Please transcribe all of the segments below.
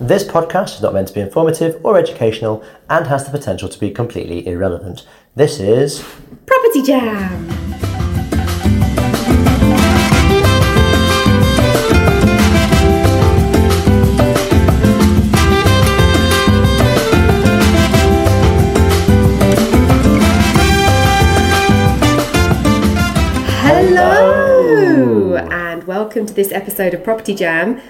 This podcast is not meant to be informative or educational and has the potential to be completely irrelevant. This is Property Jam. Hello, and welcome to this episode of Property Jam.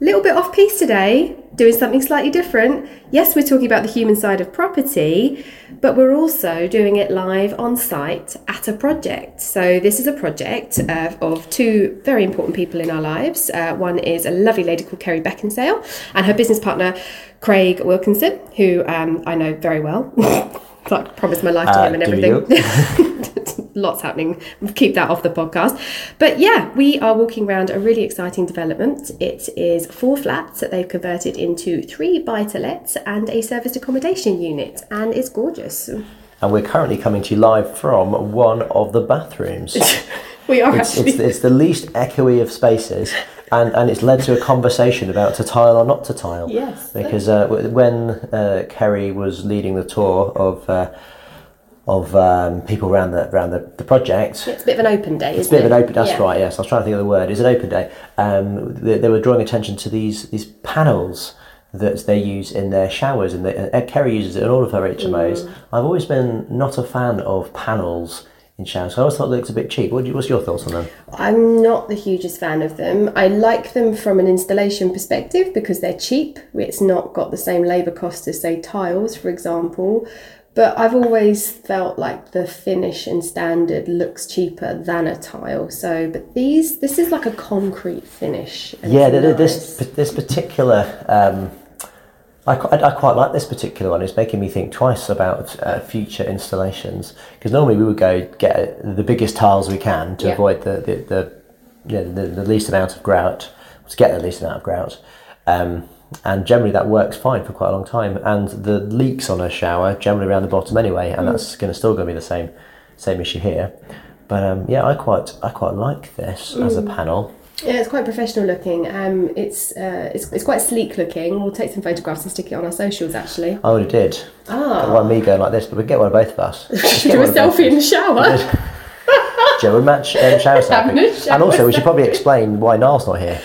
Little bit off piece today, doing something slightly different. Yes, we're talking about the human side of property, but we're also doing it live on site at a project. So, this is a project uh, of two very important people in our lives. Uh, one is a lovely lady called Kerry Beckingsale, and her business partner, Craig Wilkinson, who um, I know very well. I promised my life to Uh, him and do everything. Lots happening. Keep that off the podcast. But yeah, we are walking around a really exciting development. It is four flats that they've converted into three buy to lets and a serviced accommodation unit, and it's gorgeous. and we're currently coming to you live from one of the bathrooms. We are It's, actually. it's, it's the least echoey of spaces, and, and it's led to a conversation about to tile or not to tile. Yes. Because uh, when uh, Kerry was leading the tour of uh, of um, people around the around the, the project, it's a bit of an open day. It's a bit of an open. That's yeah. right. Yes, I was trying to think of the word. It's an open day. Um, they, they were drawing attention to these these panels that they use in their showers, and, they, and Kerry uses it in all of her HMOs. Mm. I've always been not a fan of panels in showers. I always thought it looked a bit cheap. What you, what's your thoughts on them? I'm not the hugest fan of them. I like them from an installation perspective because they're cheap. It's not got the same labour cost as, say, tiles, for example. But I've always felt like the finish and standard looks cheaper than a tile. So, but these, this is like a concrete finish. Yeah, it's th- th- nice. this this particular. Um, I, I, I quite like this particular one. It's making me think twice about uh, future installations because normally we would go get the biggest tiles we can to Yeah. avoid the the, the, you know, the the least amount of grout to get the least amount of grout. Um, and generally that works fine for quite a long time. And the leaks on a shower generally around the bottom anyway, and that's going to still going to be the same same issue here. But um, yeah, I quite I quite like this as a panel. Yeah, it's quite professional looking. Um, it's, uh, it's it's quite sleek looking. We'll take some photographs and stick it on our socials. Actually, I already did. Ah. Got one me going like this, but we get one of both of us. Let's do a one of both selfie in the shower. Joe, match um, shower selfie. And also, we should probably explain why Niall's not here.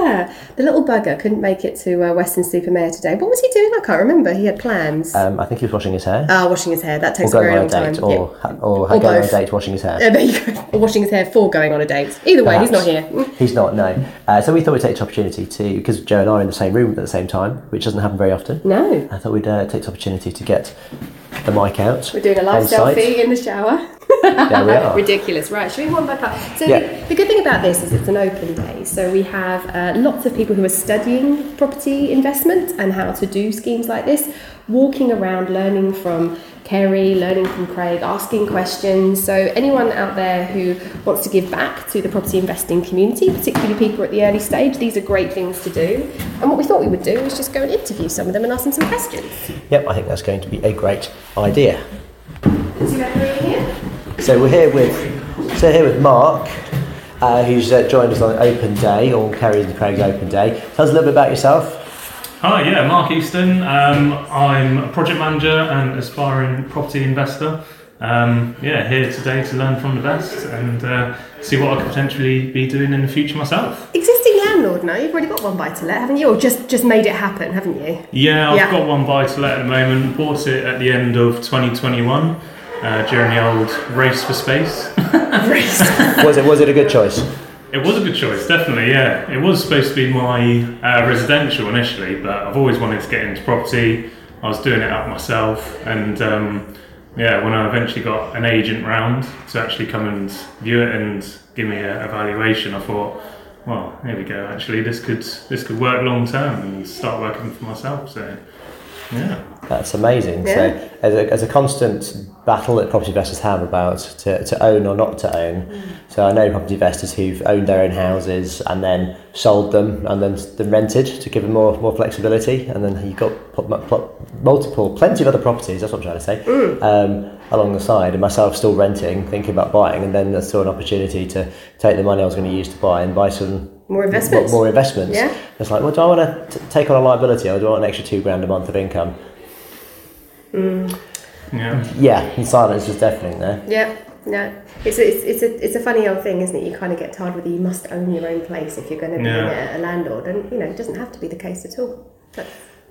Yeah, the little bugger couldn't make it to uh, Weston-super-Mare today. What was he doing? I can't remember. He had plans. Um, I think he was washing his hair. Ah, washing his hair. That takes a very long a time. date, or, Yeah. or, Or going on a date washing his hair. Uh, there you go. Or washing his hair for going on a date. Either way, he's not here. He's not, no. Uh, so we thought we'd take this opportunity to, because Joe and I are in the same room at the same time, which doesn't happen very often. No, I thought we'd uh, take this opportunity to get the mic out. we're doing a live on site. selfie in the shower. There we are. Ridiculous. Right, should we one back up? So Yeah. the, the good thing about this is it's an open day. So we have uh, lots of people who are studying property investment and how to do schemes like this, walking around, learning from Kerry, learning from Craig, asking questions. So anyone out there who wants to give back to the property investing community, particularly people at the early stage, these are great things to do. And what we thought we would do is just go and interview some of them and ask them some questions. Yep, I think that's going to be a great idea. Is you here? So we're here with so here with Mark, uh, who's uh, joined us on Open Day, or Kerry's and Craig's Open Day. Tell us a little bit about yourself. Hi, yeah, Mark Easton. Um, I'm a project manager and aspiring property investor. Um, yeah, here today to learn from the best and uh, see what I could potentially be doing in the future myself. Existing landlord now, you've already got one buy to let, haven't you? Or just, just made it happen, haven't you? Yeah, I've Yeah. got one buy to let at the moment. Bought it at the end of 2021 uh, during the old race for space. Was it was it a good choice? It was a good choice, definitely. Yeah, it was supposed to be my uh, residential initially, but I've always wanted to get into property. I was doing it up myself, and um, yeah, when I eventually got an agent round to actually come and view it and give me a evaluation, I thought, well, here we go. Actually, this could this could work long term and start working for myself. So, yeah. That's amazing. Yeah. So, as a, as a constant battle that property investors have about to, to own or not to own. So, I know property investors who've owned their own houses and then sold them and then, then rented to give them more more flexibility. And then you've got pl- pl- multiple, plenty of other properties. That's what I'm trying to say. Um, along the side, and myself still renting, thinking about buying, and then there's still an opportunity to take the money I was going to use to buy and buy some More investments. more investments. Yeah. It's like, well, do I want to take on a liability or do I want an extra two grand a month of income? Yeah. Yeah, and silence is definitely there. Yeah, no. It's a, it's, it's a it's a funny old thing, isn't it? You kind of get tired with it. You must own your own place if you're going to be Yeah. a, a landlord, and you know it doesn't have to be the case at all. But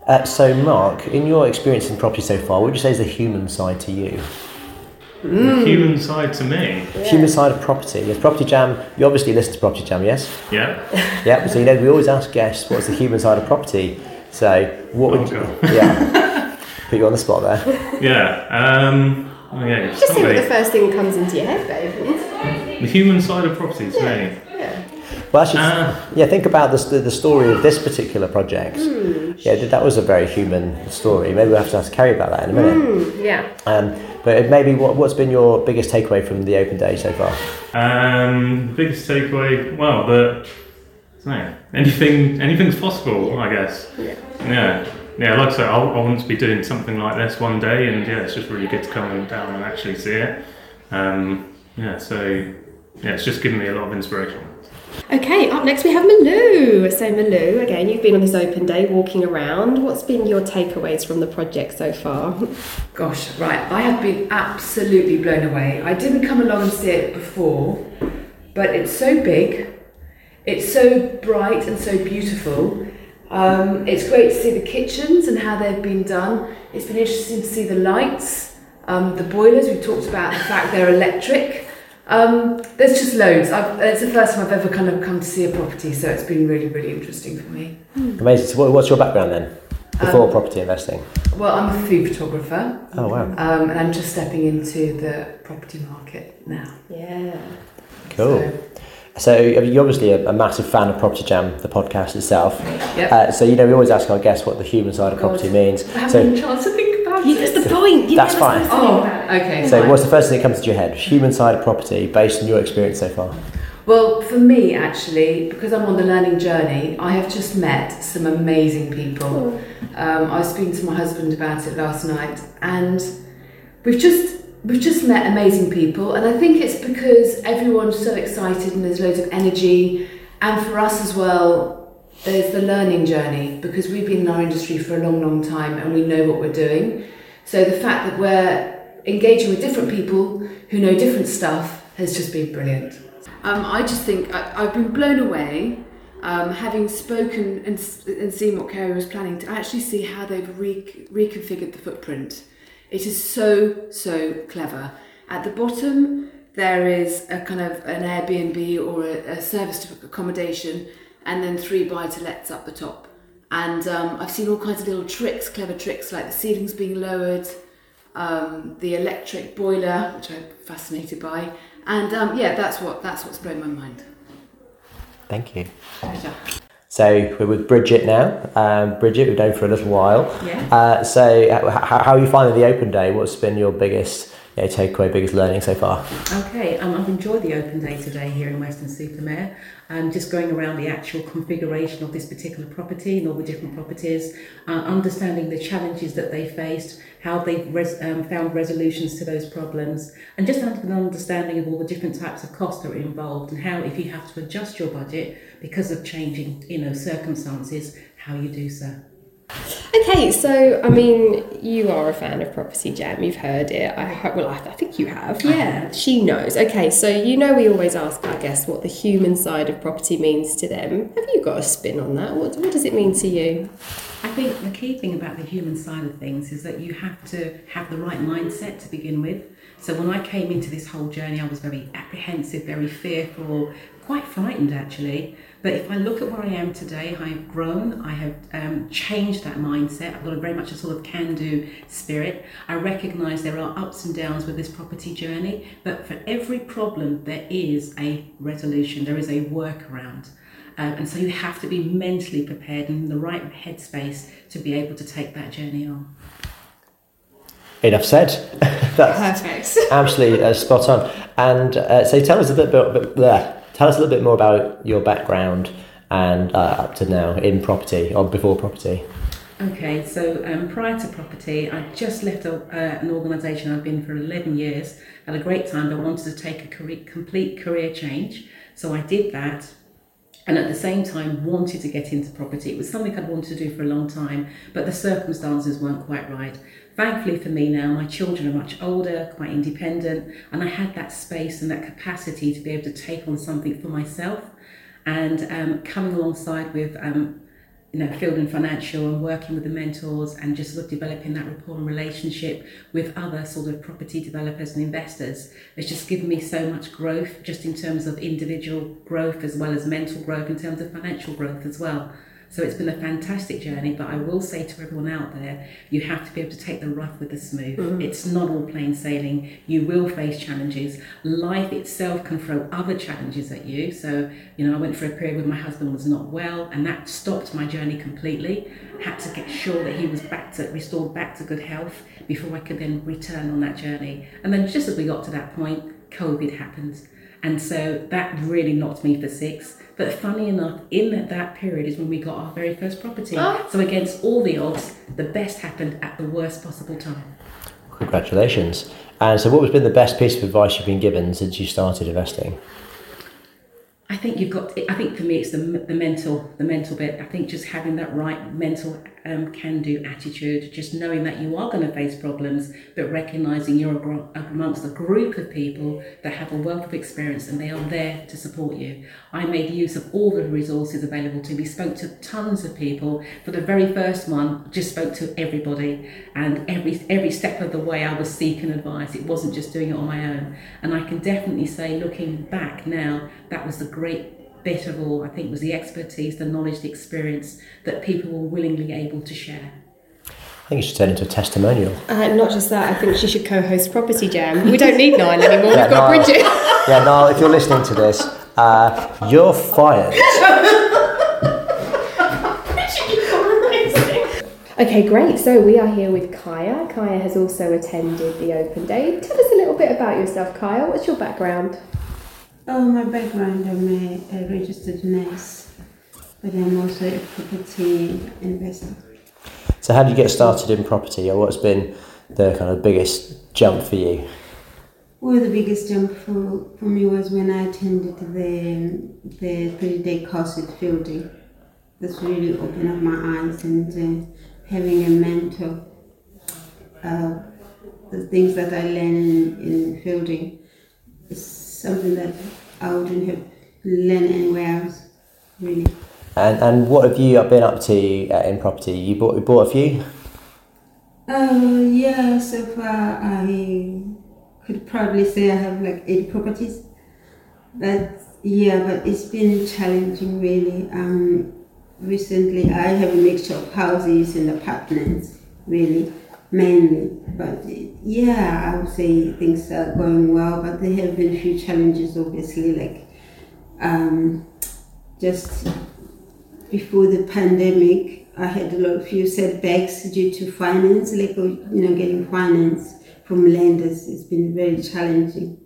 Uh, so, Mark, in your experience in property so far, what would you say is the human side to you? The human side to me. Human side of property. Yes, Property Jam. You obviously listen to Property Jam, yes? Yeah. Yeah. So you know we always ask guests what's the human side of property. So what would Oh, you? God. Yeah. Put you on the spot there. Yeah. Um, oh, yeah. just think what the first thing that comes into your head, babe. the human side of property to me. Yeah. Well, actually, Uh, yeah. Think about the, the the story of this particular project. Hmm. Yeah, that- that was a very human story. Maybe we'll have to ask Kerry about that in a minute. Mm, yeah. Um, but maybe what, what's been your biggest takeaway from the open day so far? Um, biggest takeaway, well, the I anything, anything's possible, I guess. Yeah. Yeah, yeah. Like I said, I, I want to be doing something like this one day, and yeah, it's just really good to come down and actually see it. Um, yeah, so yeah, it's just given me a lot of inspiration. Okay, up next we have Malou. So Malou, again, you've been on this open day walking around. What's been your takeaways from the project so far? Gosh, right. I have been absolutely blown away. I didn't come along and see it before, but it's so big, it's so bright and so beautiful. Um, it's great to see the kitchens and how they've been done. It's been interesting to see the lights, um, the boilers. We've talked about the fact they're electric. Um, there's just loads. I've, it's the first time I've ever kind of come to see a property, so it's been really, really interesting for me. Amazing. So what, what's your background then? Before Um, property investing. Well, I'm a food photographer. Oh wow. Um, and I'm just stepping into the property market now. Yeah. Cool. So, So you're obviously a, a massive fan of Property Jam, the podcast itself. yep. Uh, so you know we always ask our guests what the human side of property means. I haven't So had a chance to think about You, it. that's the point. You That's never fine. supposed to think Oh, about it. okay. so fine. what's the first thing that comes to your head? Human side of property, based on your experience so far. Well, for me, actually, because I'm on the learning journey, I have just met some amazing people. Um, I was speaking to my husband about it last night, and we've just we've just met amazing people. And I think it's because everyone's so excited and there's loads of energy, and for us as well, there's the learning journey because we've been in our industry for a long, long time, and we know what we're doing. So the fact that we're engaging with different people who know different stuff has just been brilliant. Um, I just think I, I've been blown away, um, having spoken and, and seen what Kerry was planning to actually see how they've re- reconfigured the footprint. It is so so clever. At the bottom there is a kind of an Airbnb or a, a service accommodation, and then three buy to lets up the top. And um, I've seen all kinds of little tricks, clever tricks, like the ceilings being lowered, um, the electric boiler, which I'm fascinated by, and um, yeah, that's what that's what's blown my mind. Thank you. Pleasure. So we're with Bridget now. Um, Bridget, we've known for a little while. Yeah. Uh, so h- how are you finding the open day? What's been your biggest you know, takeaway, biggest learning so far? Okay, um, I've enjoyed the open day today here in Weston-super-Mare. Um, just going around the actual configuration of this particular property and all the different properties, uh, understanding the challenges that they faced, how they've res- um, found resolutions to those problems, and just an understanding of all the different types of costs that are involved and how, if you have to adjust your budget because of changing, you know, circumstances, how you do so. Okay, so I mean, you are a fan of Property Jam. You've heard it. I hope. Well, I, I think you have. Yeah, she knows. Okay, so you know we always ask our guests what the human side of property means to them. Have you got a spin on that? What What does it mean to you? I think the key thing about the human side of things is that you have to have the right mindset to begin with. So when I came into this whole journey, I was very apprehensive, very fearful, quite frightened actually. But if I look at where I am today, I have grown, I have um, changed that mindset. I've got a very much a sort of can do spirit. I recognize there are ups and downs with this property journey, but for every problem, there is a resolution, there is a workaround. Um, and so you have to be mentally prepared and in the right headspace to be able to take that journey on. Enough said. That's Perfect. absolutely uh, spot on. And uh, so tell us a bit, bit, bit bleh. Tell us a little bit more about your background and uh, up to now in property or before property. Okay, so um, prior to property, I just left a, uh, an organisation I've been for 11 years. Had a great time, but wanted to take a career, complete career change. So I did that. and at the same time wanted to get into property. It was something I'd wanted to do for a long time, but the circumstances weren't quite right. Thankfully for me now, my children are much older, quite independent, and I had that space and that capacity to be able to take on something for myself. And um, coming alongside with um, you know, Fielding Financial and working with the mentors and just sort of developing that rapport and relationship with other sort of property developers and investors. It's just given me so much growth just in terms of individual growth as well as mental growth in terms of financial growth as well. So it's been a fantastic journey, but I will say to everyone out there, you have to be able to take the rough with the smooth. Mm-hmm. It's not all plain sailing. You will face challenges. Life itself can throw other challenges at you. So, you know, I went for a period where my husband was not well, and that stopped my journey completely. Had to get sure that he was back to restored back to good health before I could then return on that journey. And then just as we got to that point, COVID happened. And so that really knocked me for six. But funny enough, in that period is when we got our very first property. Oh. So against all the odds, the best happened at the worst possible time. Congratulations. And so, what has been the best piece of advice you've been given since you started investing? I think you've got. I think for me, it's the the mental, the mental bit. I think just having that right mental um, can do attitude, just knowing that you are going to face problems, but recognizing you're amongst a group of people that have a wealth of experience and they are there to support you. I made use of all the resources available to me, spoke to tons of people. For the very first one, just spoke to everybody, and every every step of the way, I was seeking advice. It wasn't just doing it on my own, and I can definitely say, looking back now, that was the great bit of all, I think, was the expertise, the knowledge, the experience that people were willingly able to share. I think you should turn into a testimonial. Uh, not just that, I think she should co-host Property Jam. We don't need Niall anymore. Yeah, We've got Niall, Bridget. yeah, Niall, if you're listening to this, uh, you're fired. Okay, great. So we are here with Kaya. Kaya has also attended the open day. Tell us a little bit about yourself, Kaya. What's your background? Oh, my background, I'm a, a registered nurse, but I'm also a property investor. So, how did you get started in property, or what's been the kind of biggest jump for you? Well, the biggest jump for, for me was when I attended the the three day course at Fielding. That's really opened up my eyes and uh, having a mentor. Uh, the things that I learned in, in Fielding something that I wouldn't have learned anywhere else, really. And and what have you been up to uh, in property? You bought you bought a few. Uh, yeah, so far I could probably say I have like eight properties. But yeah, but it's been challenging really. Um, recently I have a mixture of houses and apartments, really mainly. But yeah, I would say things are going well, but there have been a few challenges, obviously, like um, just before the pandemic, I had a lot of few setbacks due to finance, like you know, getting finance from lenders. It's been very challenging.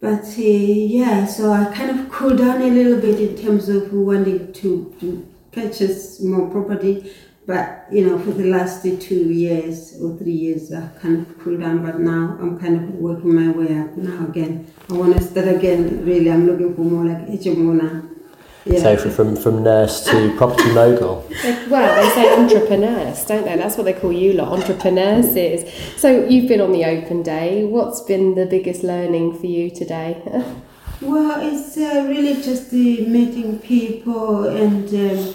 But uh, yeah, so I kind of cooled down a little bit in terms of wanting to purchase more property but you know, for the last two years or three years, I kind of cooled down. But now I'm kind of working my way up now again. I want to start again. Really, I'm looking for more like HMO now. Yeah. So from from nurse to property mogul. Well, they say entrepreneurs, don't they? That's what they call you lot, entrepreneurs. Is so you've been on the open day. What's been the biggest learning for you today? well, it's uh, really just the meeting people and. Um,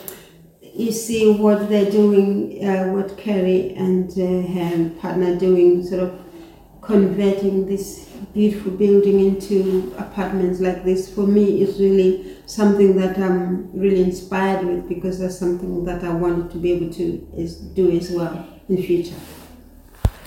you see what they're doing, uh, what Kerry and uh, her partner doing, sort of converting this beautiful building into apartments like this. For me, is really something that I'm really inspired with because that's something that I wanted to be able to is, do as well in the future.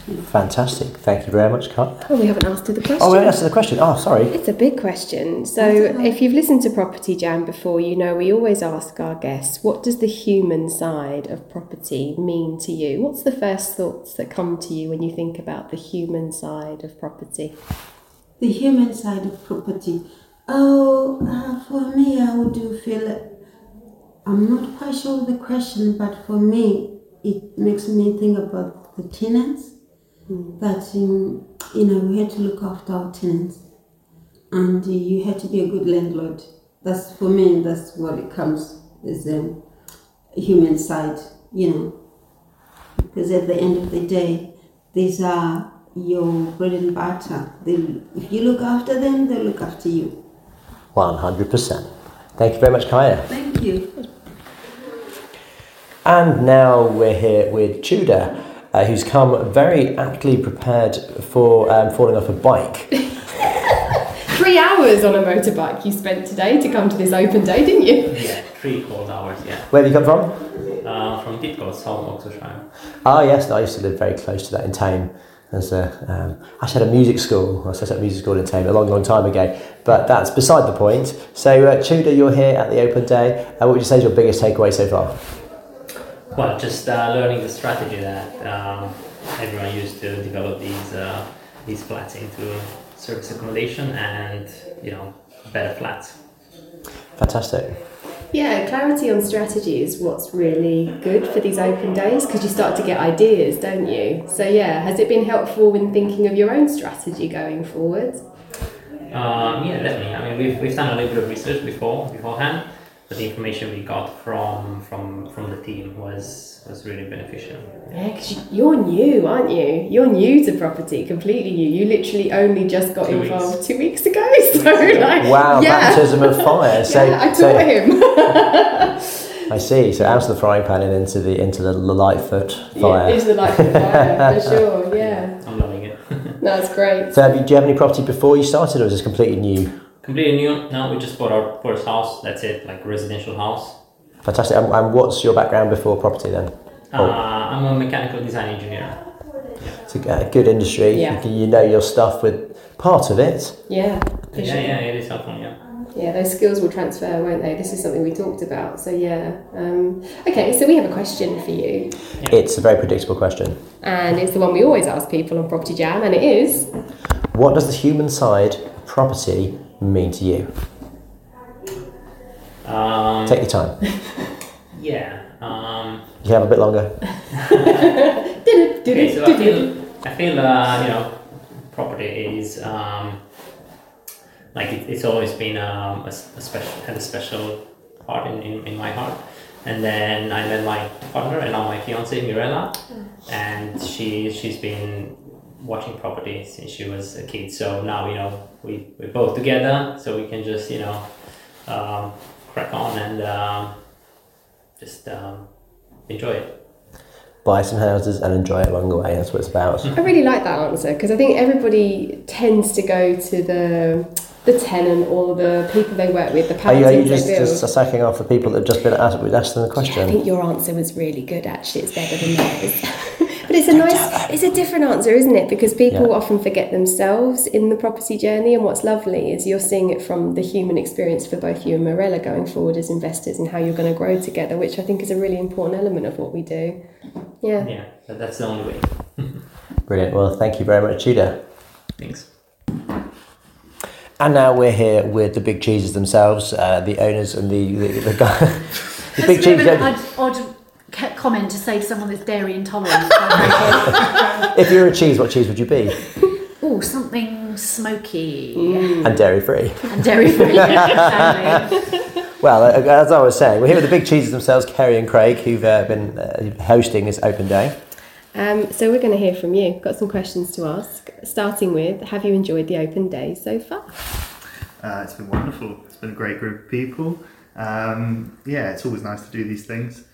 Fantastic. Thank you very much, Carl. Oh, we haven't asked the question. Oh, we haven't asked the question. Oh, sorry. It's a big question. So, if you've listened to Property Jam before, you know we always ask our guests, what does the human side of property mean to you? What's the first thoughts that come to you when you think about the human side of property? The human side of property. Oh, uh, for me, I would do feel. I'm not quite sure of the question, but for me, it makes me think about the tenants that um, you know we had to look after our tenants, and uh, you had to be a good landlord. that's for me. That's what it comes is the human side, you know. Because at the end of the day, these are your bread and butter. They, if you look after them, they look after you. 100%. Thank you very much, Kaya. Thank you. And now we're here with Tudor, uh, who's come very aptly prepared for um, falling off a bike. Three hours on a motorbike you spent today to come to this open day, didn't you? Yeah, three cold hours, yeah. Where have you come from? Uh, from Didcot, South Oxfordshire. Ah, yes, I used to live very close to that in Thame. As a, um, I actually had a music school. I set up a music school in Thame a long, long time ago. But that's beside the point. So, uh, Tudor, you're here at the open day. Uh, what would you say is your biggest takeaway so far? Well, just uh, learning the strategy that um, everyone used to develop these uh, these flats into service accommodation and you know better flats. Fantastic. Yeah, clarity on strategy is what's really good for these open days because you start to get ideas, don't you? So, yeah, has it been helpful in thinking of your own strategy going forward? Um, yeah, definitely. I mean, we've, we've done a little bit of research before beforehand, but the information we got from from from the team was was really beneficial. Yeah, because you're new, aren't you? You're new to property, completely new. You literally only just got Two involved weeks. two weeks ago. So, like, Wow, yeah. baptism of fire. So, yeah, I taught so him. I see. So out of the frying pan and into the into the Lightfoot yeah, fire. it's the life of fire, for sure, yeah. I'm loving it. That's great. so, have you, do you have any property before you started, or is this completely new? Completely new. Now we just bought our first house. That's it, like residential house. Fantastic. And, and what's your background before property then? Uh, I'm a mechanical design engineer. It's a, a good industry. Yeah. You, you know your stuff with part of it. Yeah, Yeah, sure. yeah, it is helpful. Yeah. Yeah, those skills will transfer, won't they? This is something we talked about. So, yeah. Um, okay, so we have a question for you. It's a very predictable question. And it's the one we always ask people on Property Jam, and it is What does the human side of property mean to you? Um, Take your time. yeah. Um, You have a bit longer. okay, so I feel, I feel, uh, you know, property is um, like it, it's always been um, a, a special, had a special part in, in, in my heart. And then I met my partner and now my fiance Mirella, and she she's been watching property since she was a kid. So now you know we we're both together, so we can just you know um, crack on and um, just um, enjoy it. Buy some houses and enjoy it along the way. That's what it's about. I really like that answer because I think everybody tends to go to the the tenant or the people they work with, the Are you, are you just, they just sacking off the people that have just been asked, asked them the Yeah, I think your answer was really good. Actually, it's better than theirs. but it's a nice, it's a different answer, isn't it? Because people Yeah. often forget themselves in the property journey, and what's lovely is you're seeing it from the human experience for both you and Morella going forward as investors and how you're going to grow together, which I think is a really important element of what we do. Yeah. Yeah, that's the only way. Brilliant. Well, thank you very much, Tudor. Thanks. And now we're here with the big cheeses themselves, uh, the owners and the the, the, guy, the That's big a bit cheese. of an odd, odd ca- comment to say to someone that's dairy intolerant. If you're a cheese, what cheese would you be? oh, something smoky And dairy free. and dairy free. exactly. Well, uh, as I was saying, we're here with the big cheeses themselves, Kerry and Craig, who've uh, been uh, hosting this open day. Um, so we're going to hear from you. Got some questions to ask. Starting with, have you enjoyed the open day so far? Uh, it's been wonderful. It's been a great group of people. Um, yeah, it's always nice to do these things.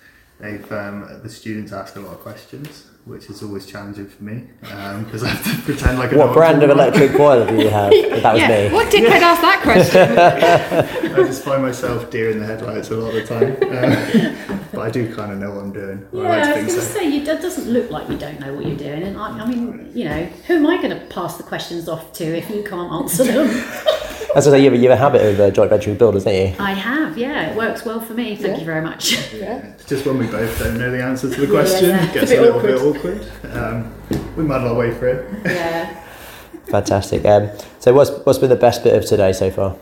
They've um, the students ask a lot of questions, which is always challenging for me because I have to pretend like I What brand of electric boiler do you have? That was yeah. me. What did Craig ask that question? I just find myself deer in the headlights a lot of the time, uh, but I do kind of know what I'm doing. or I like Yeah, to I was going to so. say, you, that doesn't look like you don't know what you're doing. And I, I mean, you know, who am I going to pass the questions off to if you can't answer them? As I say, you have, a- you have a habit of uh, joint venturing builders, don't you? I have, yeah, it works well for me. Thank you very much. It's just when we both don't know the answer to the question, yeah. it gets It's a, a bit little bit awkward. Um, we muddle our way through it. yeah. Fantastic. Um, so, what's what's been the best bit of today so far?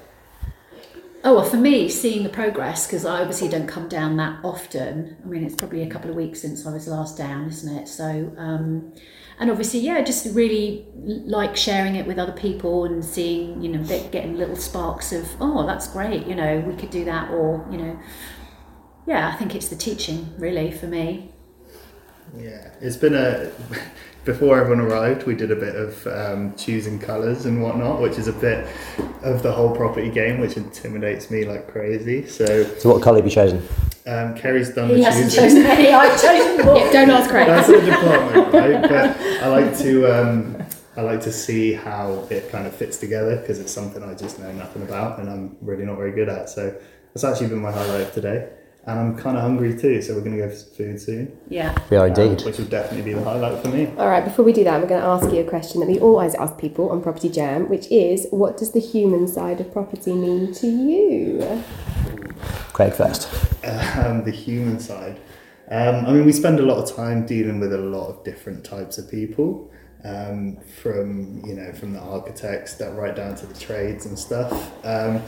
Oh, well, for me, seeing the progress, because I obviously don't come down that often. I mean, it's probably a couple of weeks since I was last down, isn't it? So, um, and obviously, yeah, just really like sharing it with other people and seeing, you know, get- getting little sparks of, oh, that's great, you know, we could do that, or, you know, yeah, I think it's the teaching, really, for me. Yeah, it's been a. Before everyone arrived, we did a bit of um, choosing colours and whatnot, which is a bit of the whole property game, which intimidates me like crazy. So, So, what colour have you chosen? um, Kerry's done He the hasn't choosing. chosen any, I've chosen more. Yeah, don't ask Craig. That's a department, right? But I like to um, I like to see how it kind of fits together because it's something I just know nothing about and I'm really not very good at. So that's actually been my highlight of today. And I'm kind of hungry too, so we're going to go for some food soon, Yeah. We are um, indeed. which will definitely be the highlight for me. All right, before we do that, we're going to ask you a question that we always ask people on Property Jam, which is what does the human side of property mean to you? Craig first. um, the human side. Um, I mean, we spend a lot of time dealing with a lot of different types of people, um, from you know, from the architects that right down to the trades and stuff. Um,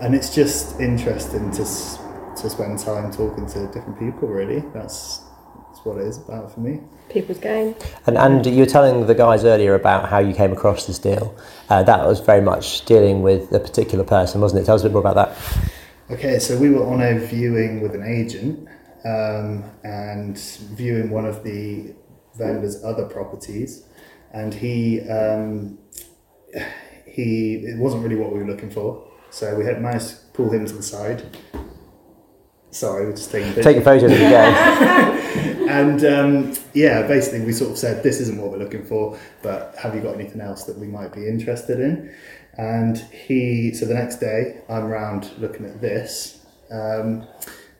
and it's just interesting to s- to spend time talking to different people. Really, that's that's what it is about for me. People's game. And, and you were telling the guys earlier about how you came across this deal. Uh, that was very much dealing with a particular person, wasn't it? Tell us a bit more about that. Okay, so we were on a viewing with an agent um, and viewing one of the vendor's other properties, and he um, he it wasn't really what we were looking for. So we had managed to pull him to the side. Sorry, we're just taking pictures. Take a photo as you go. and um, yeah, basically we sort of said this isn't what we're looking for, but have you got anything else that we might be interested in? And he, so the next day I'm round looking at this, um,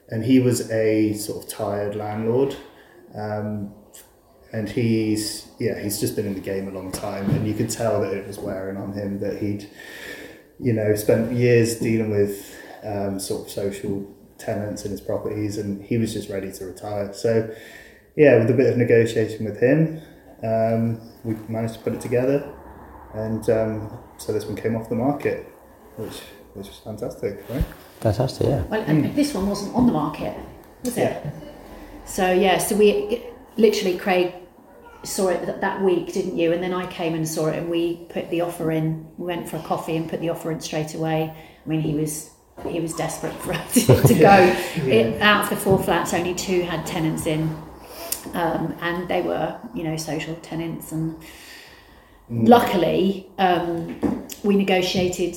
and he was a sort of tired landlord, um, and he's yeah he's just been in the game a long time, and you could tell that it was wearing on him that he'd you know spent years dealing with um, sort of social tenants in his properties, and he was just ready to retire. So yeah, with a bit of negotiation with him, um, we managed to put it together, and um, so this one came off the market, which which was fantastic, right? Fantastic, yeah. Well, and this one wasn't on the market, was it? So yeah, so we literally Craig saw it th- that week, didn't you? And then I came and saw it, and we put the offer in. We went for a coffee and put the offer in straight away. I mean, he was he was desperate for us to, go. It, out of the four flats, only two had tenants in, um, and they were you know social tenants. And luckily, um, we negotiated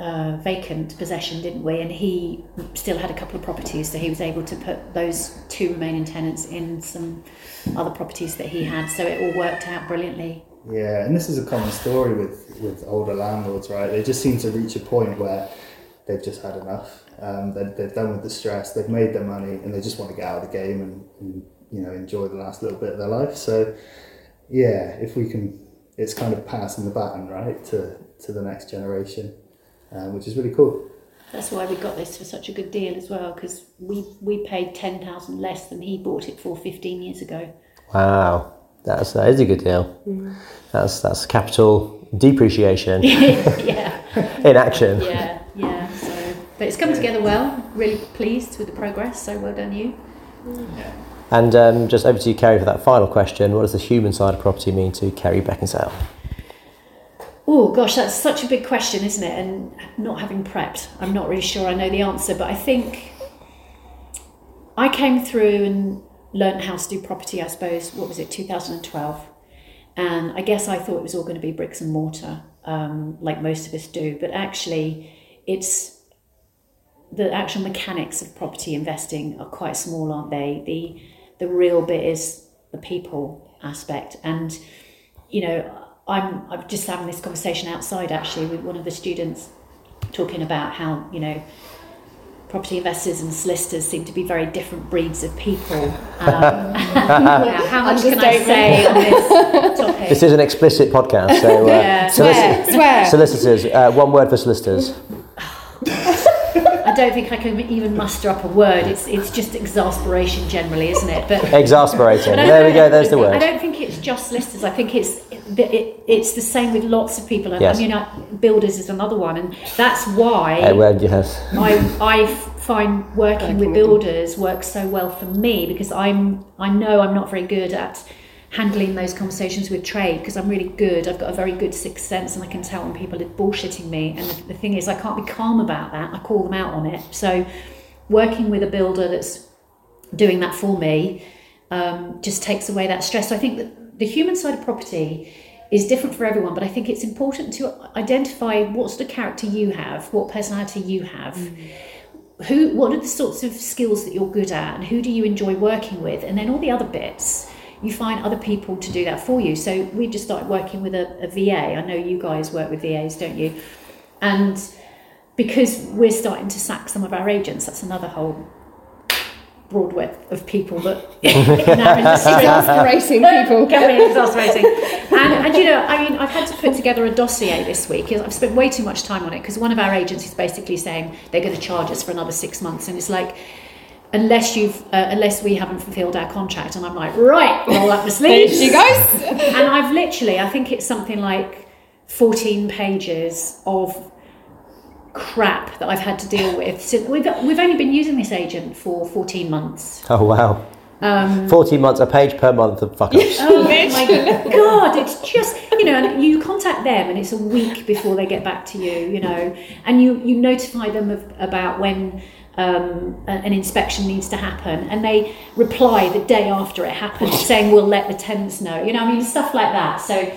uh, vacant possession, didn't we? And he still had a couple of properties, so he was able to put those two remaining tenants in some other properties that he had. So it all worked out brilliantly. Yeah, and this is a common story with, with older landlords, right? They just seem to reach a point where they've just had enough. Um, they're, they're done with the stress, they've made their money, and they just want to get out of the game and, and you know enjoy the last little bit of their life. So, yeah, if we can, it's kind of passing the baton, right, to, to the next generation, um, which is really cool. That's why we got this for such a good deal as well, because we we paid ten thousand less than he bought it for fifteen years ago. Wow. That's, that is a good deal. That's, that's capital depreciation yeah, in action. yeah, yeah. So, but it's come together well. Really pleased with the progress. So well done you. And um, just over to you, Kerry, for that final question. What does the human side of property mean to Kerry Beckingsale? Oh gosh, that's such a big question, isn't it? And not having prepped, I'm not really sure I know the answer, but I think I came through and learnt how to do property, I suppose, what was it, 2012? And I guess I thought it was all going to be bricks and mortar, um, like most of us do, but actually, it's the actual mechanics of property investing are quite small, aren't they? The the real bit is the people aspect, and you know, I'm I'm just having this conversation outside actually with one of the students, talking about how you know property investors and solicitors seem to be very different breeds of people. Um, how much can I say on this topic? This is an explicit podcast, so uh, Yeah. solici- Swear. solicitors, uh, one word for solicitors. I don't think I can even muster up a word. It's it's just exasperation generally, isn't it? But Exasperating. But There we go, there's the word. I don't think it's just solicitors. I think it's the, it, it's the same with lots of people. And Yes. you know, builders is another one, and that's why Uh, well, yes. I, I find working with builders works so well for me because I'm I know I'm not very good at handling those conversations with trade because I'm really good. I've got a very good sixth sense and I can tell when people are bullshitting me. And the, the thing is, I can't be calm about that. I call them out on it. So working with a builder that's doing that for me um, just takes away that stress. So I think that the human side of property is different for everyone, but I think it's important to identify what's the character you have, what personality you have, who, what are the sorts of skills that you're good at, and who do you enjoy working with, and then all the other bits. You find other people to do that for you. So we just started working with a, a VA. I know you guys work with VAs, don't you? And because we're starting to sack some of our agents, that's another whole broad web of people that in our Exasperating people. Can be exasperating. And, and you know, I mean, I've had to put together a dossier this week. I've spent way too much time on it because one of our agents is basically saying they're going to charge us for another six months, and it's like. Unless you've, uh, unless we haven't fulfilled our contract, and I'm like, right, roll up the There sleeves. she goes. and I've literally, I think it's something like 14 pages of crap that I've had to deal with. So we've, we've only been using this agent for 14 months. Oh wow. Um, 14 months, a page per month of fuck ups. Oh my god, it's just you know, and you contact them and it's a week before they get back to you, you know, and you you notify them of, about when um, an inspection needs to happen, and they reply the day after it happens, saying we'll let the tenants know, you know, I mean stuff like that. So.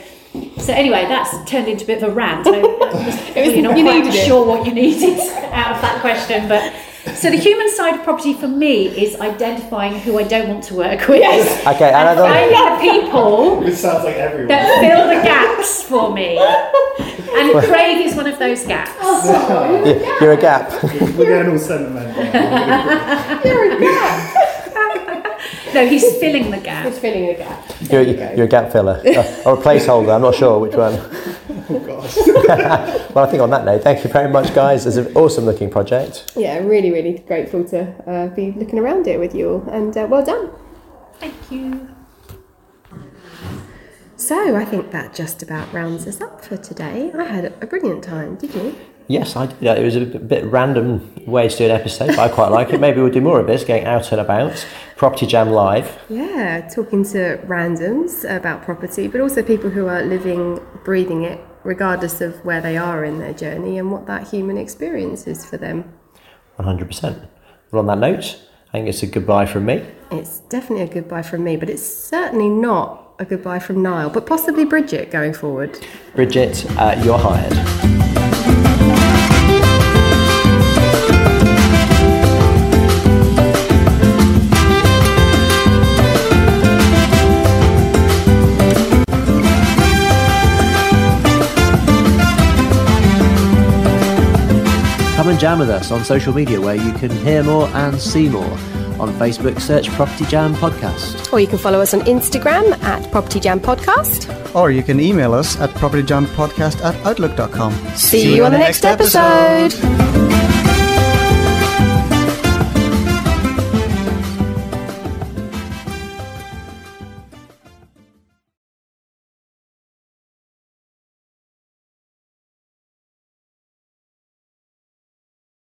So anyway, that's turned into a bit of a rant. I- I'm just really not you quite needed it. sure what you needed out of that question, but so the human side of property for me is identifying who I don't want to work with. Okay, and I and don't. finding the people This sounds like everyone. that fill the gaps for me. And Craig is one of those gaps. Yeah, You're a gap. We're getting all sentimental. you're a gap. No, he's filling the gap. It's filling a gap. You're, you're a gap filler. Uh, or a placeholder, I'm not sure which one. Oh gosh. Well, I think on that note, thank you very much, guys. It's an awesome looking project. Yeah, really, really grateful to uh, be looking around it with you all, and uh, well done. Thank you. So I think that just about rounds us up for today. I had a brilliant time, did you? Yes, I did. It was a bit random way to do an episode, but I quite like it. Maybe we'll do more of this, getting out and about. Property Jam Live. Yeah, talking to randoms about property, but also people who are living, breathing it, regardless of where they are in their journey and what that human experience is for them. 100%. Well, on that note, I think it's a goodbye from me. It's definitely a goodbye from me, but it's certainly not a goodbye from Niall, but possibly Bridget going forward. Bridget, uh, you're hired. Come and jam with us on social media where you can hear more and see more. On Facebook, search Property Jam Podcast. Or you can follow us on Instagram at Property Jam Podcast. Or you can email us at propertyjampodcast at outlook.com. See, you on the next episode.